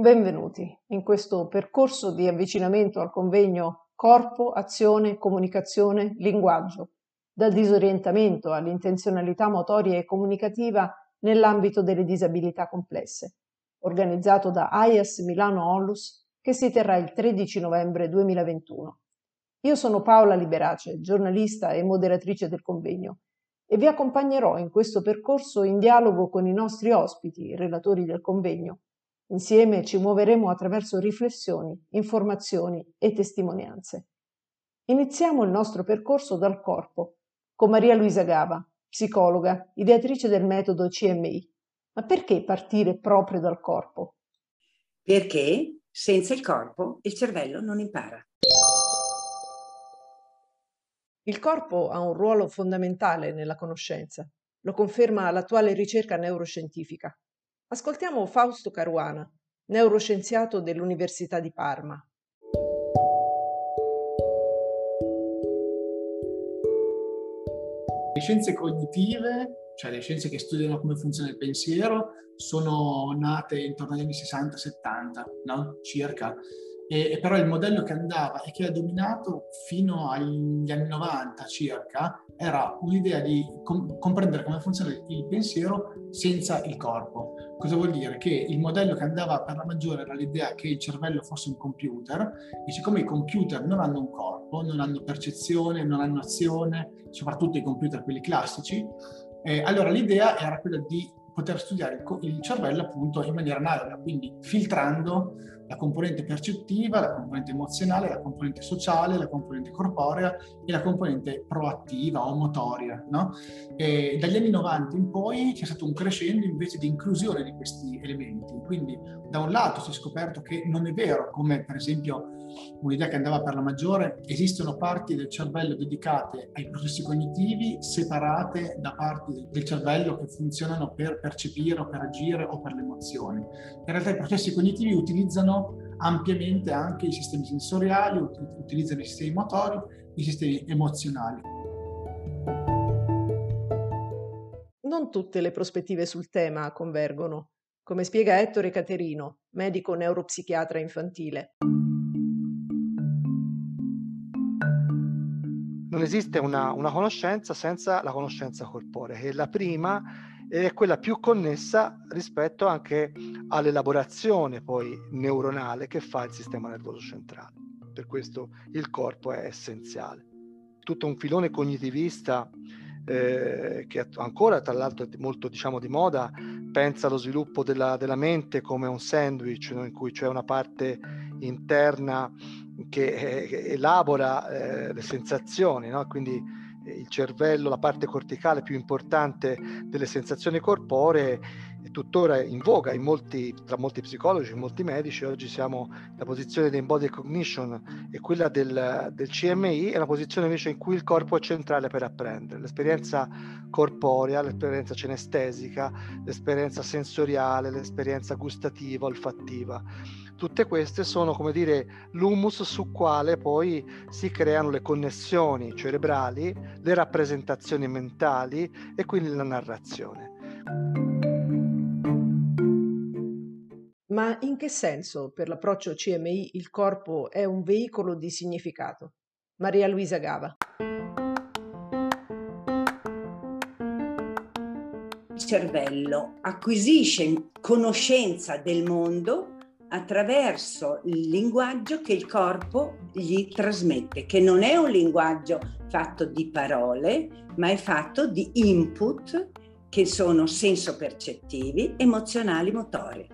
Benvenuti in questo percorso di avvicinamento al convegno Corpo, Azione, Comunicazione, Linguaggio, dal disorientamento all'intenzionalità motoria e comunicativa nell'ambito delle disabilità complesse, organizzato da AIAS Milano Onlus, che si terrà il 13 novembre 2021. Io sono Paola Liberace, giornalista e moderatrice del convegno, e vi accompagnerò in questo percorso in dialogo con i nostri ospiti, relatori del convegno, Insieme ci muoveremo attraverso riflessioni, informazioni e testimonianze. Iniziamo il nostro percorso dal corpo, con Maria Luisa Gava, psicologa, ideatrice del metodo CMI. Ma perché partire proprio dal corpo? Perché senza il corpo il cervello non impara. Il corpo ha un ruolo fondamentale nella conoscenza. Lo conferma l'attuale ricerca neuroscientifica. Ascoltiamo Fausto Caruana, neuroscienziato dell'Università di Parma. Le scienze cognitive, cioè le scienze che studiano come funziona il pensiero, sono nate intorno agli anni 60-70, no? circa, e, però il modello che andava e che ha dominato fino agli anni 90 circa era un'idea di com- comprendere come funziona il pensiero senza il corpo. Cosa vuol dire? Che il modello che andava per la maggiore era l'idea che il cervello fosse un computer e siccome i computer non hanno un corpo, non hanno percezione, non hanno azione, soprattutto i computer quelli classici, eh, allora l'idea era quella di poter studiare il, cervello appunto in maniera analoga, quindi filtrando la componente percettiva, la componente emozionale, la componente sociale, la componente corporea e la componente proattiva o motoria. No? dagli anni 90 in poi c'è stato un crescendo invece di inclusione di questi elementi. Quindi da un lato si è scoperto che non è vero, come per esempio un'idea che andava per la maggiore, esistono parti del cervello dedicate ai processi cognitivi separate da parti del cervello che funzionano per percepire o per agire o per le emozioni. In realtà i processi cognitivi utilizzano ampiamente anche i sistemi sensoriali, utilizzano i sistemi motori, i sistemi emozionali. Non tutte le prospettive sul tema convergono, come spiega Ettore Caterino, medico neuropsichiatra infantile. Non esiste una, una conoscenza senza la conoscenza corporea, che è la prima ed è quella più connessa rispetto anche all'elaborazione poi neuronale che fa il sistema nervoso centrale. Per questo il corpo è essenziale. Tutto un filone cognitivista eh, che ancora tra l'altro è molto diciamo di moda, pensa allo sviluppo della, della mente come un sandwich no? in cui c'è una parte interna che, eh, che elabora eh, le sensazioni, no? quindi il cervello, la parte corticale più importante delle sensazioni corporee, è tuttora in voga in molti, tra molti psicologi, molti medici. Oggi siamo la posizione dell'embodied cognition e quella del, del CMI è la posizione invece in cui il corpo è centrale per apprendere. L'esperienza corporea, l'esperienza cenestesica, l'esperienza sensoriale, l'esperienza gustativa, olfattiva Tutte queste sono, come dire, l'humus su quale poi si creano le connessioni cerebrali, le rappresentazioni mentali e quindi la narrazione. Ma in che senso per l'approccio CMI il corpo è un veicolo di significato? Maria Luisa Gava. Il cervello acquisisce conoscenza del mondo attraverso il linguaggio che il corpo gli trasmette, che non è un linguaggio fatto di parole, ma è fatto di input che sono senso-percettivi, emozionali, motori.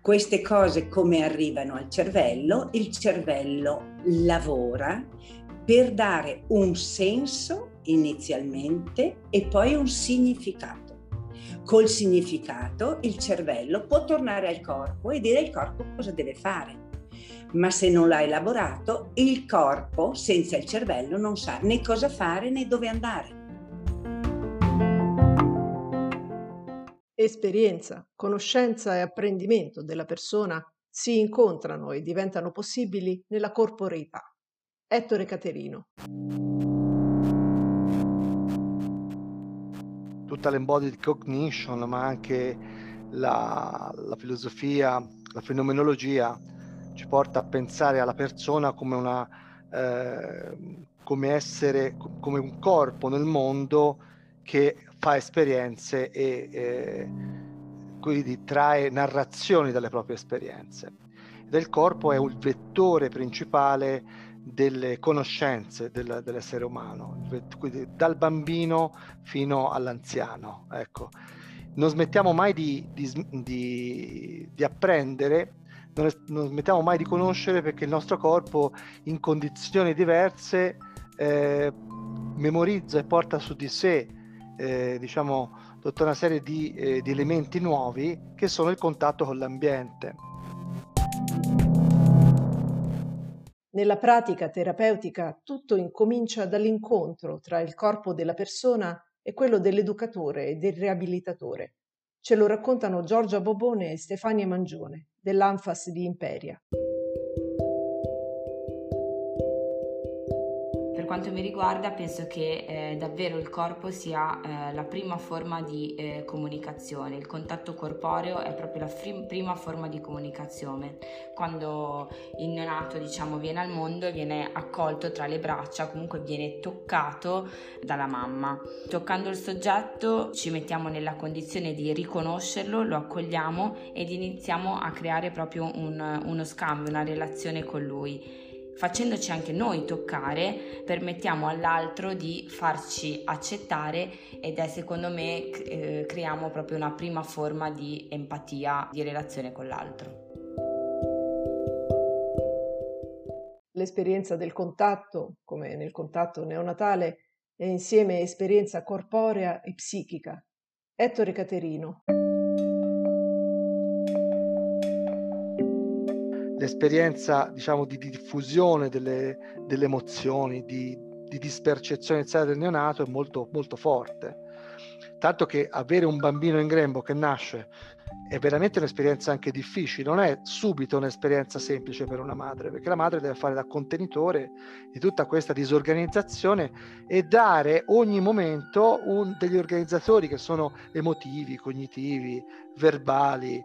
Queste cose come arrivano al cervello? Il cervello lavora per dare un senso inizialmente e poi un significato col significato il cervello può tornare al corpo e dire al corpo cosa deve fare. Ma se non l'ha elaborato, il corpo senza il cervello non sa né cosa fare né dove andare. Esperienza, conoscenza e apprendimento della persona si incontrano e diventano possibili nella corporeità. Ettore Caterino. Tutta l'embodied cognition, ma anche la, la filosofia la fenomenologia ci porta a pensare alla persona come una eh, come essere come un corpo nel mondo che fa esperienze e eh, quindi trae narrazioni dalle proprie esperienze. Del corpo è il vettore principale delle conoscenze del, dell'essere umano, quindi dal bambino fino all'anziano. Ecco. Non smettiamo mai di, di, di, di apprendere, non, non, smettiamo mai di conoscere perché il nostro corpo in condizioni diverse eh, memorizza e porta su di sé eh, diciamo tutta una serie di, eh, di elementi nuovi che sono il contatto con l'ambiente. Nella pratica terapeutica tutto incomincia dall'incontro tra il corpo della persona e quello dell'educatore e del riabilitatore. Ce lo raccontano Giorgia Bobone e Stefania Mangione dell'Anfas di Imperia. Quanto mi riguarda penso che eh, davvero il corpo sia eh, la prima forma di eh, comunicazione, il contatto corporeo è proprio la frim- prima forma di comunicazione. Quando il neonato diciamo viene al mondo viene accolto tra le braccia, comunque viene toccato dalla mamma. Toccando il soggetto ci mettiamo nella condizione di riconoscerlo, lo accogliamo ed iniziamo a creare proprio un, uno scambio, una relazione con lui facendoci anche noi toccare, permettiamo all'altro di farci accettare ed è secondo me eh, creiamo proprio una prima forma di empatia, di relazione con l'altro. L'esperienza del contatto, come nel contatto neonatale, è insieme esperienza corporea e psichica. Ettore Caterino. L'esperienza diciamo di, di diffusione delle, delle emozioni, di, di, dispercezione iniziale del neonato è molto, molto forte. Tanto che avere un bambino in grembo che nasce è veramente un'esperienza anche difficile, non è subito un'esperienza semplice per una madre, perché la madre deve fare da contenitore di tutta questa disorganizzazione e dare ogni momento un, degli organizzatori che sono emotivi, cognitivi, verbali,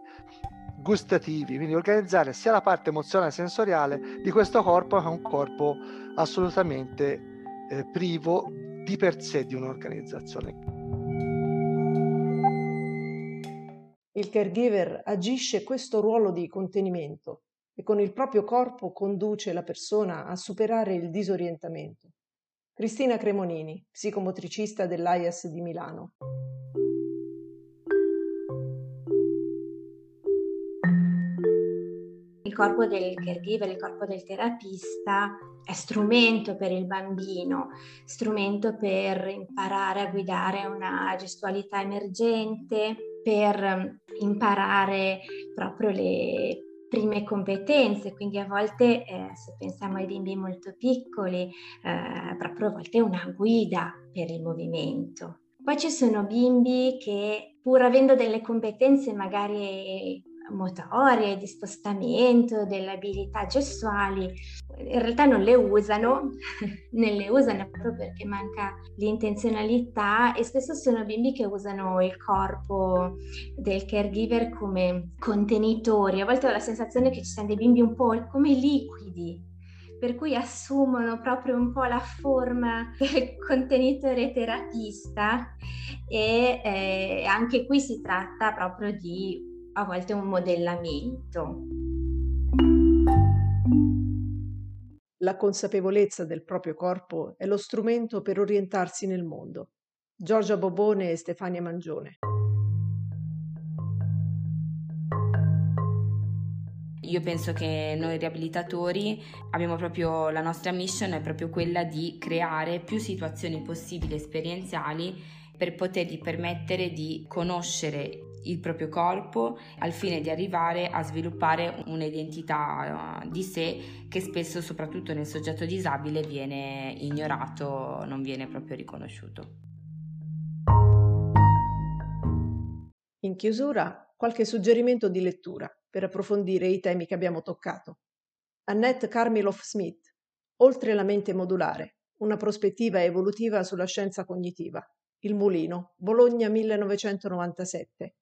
gustativi, quindi organizzare sia la parte emozionale e sensoriale di questo corpo che è un corpo assolutamente eh, privo di per sé di un'organizzazione. Il caregiver agisce questo ruolo di contenimento e con il proprio corpo conduce la persona a superare il disorientamento. Cristina Cremonini, psicomotricista dell'AIAS di Milano. Corpo del caregiver, il corpo del terapista è strumento per il bambino, strumento per imparare a guidare una gestualità emergente, per um, imparare proprio le prime competenze, quindi a volte eh, se pensiamo ai bimbi molto piccoli, eh, proprio a volte una guida per il movimento. Poi ci sono bimbi che pur avendo delle competenze magari motorie, di spostamento, delle abilità gestuali, in realtà non le usano, ne le usano proprio perché manca l'intenzionalità e spesso sono bimbi che usano il corpo del caregiver come contenitori. A volte ho la sensazione che ci siano dei bimbi un po' come liquidi, per cui assumono proprio un po' la forma del contenitore terapista e eh, anche qui si tratta proprio di a volte un modellamento. La consapevolezza del proprio corpo è lo strumento per orientarsi nel mondo. Giorgia Bobone e Stefania Mangione. Io penso che noi riabilitatori abbiamo proprio la nostra mission è proprio quella di creare più situazioni possibili esperienziali per potergli permettere di conoscere il proprio corpo al fine di arrivare a sviluppare un'identità eh, di sé che spesso, soprattutto nel soggetto disabile, viene ignorato, non viene proprio riconosciuto. In chiusura, qualche suggerimento di lettura per approfondire i temi che abbiamo toccato. Annette Karmiloff Smith, Oltre la mente modulare, una prospettiva evolutiva sulla scienza cognitiva. Il Mulino, Bologna 1997.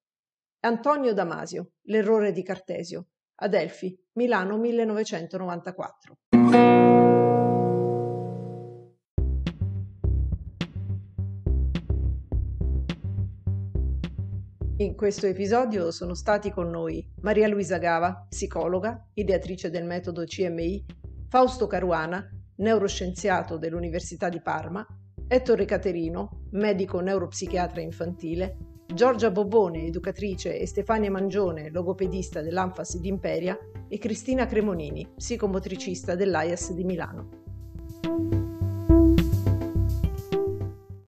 Antonio Damasio, L'errore di Cartesio, Adelphi, Milano 1994. In questo episodio sono stati con noi Maria Luisa Gava, psicologa, ideatrice del metodo CMI, Fausto Caruana, neuroscienziato dell'Università di Parma, Ettore Caterino, medico neuropsichiatra infantile, Giorgia Bobone, educatrice, e Stefania Mangione, logopedista dell'Anfas di Imperia, e Cristina Cremonini, psicomotricista dell'AIAS di Milano.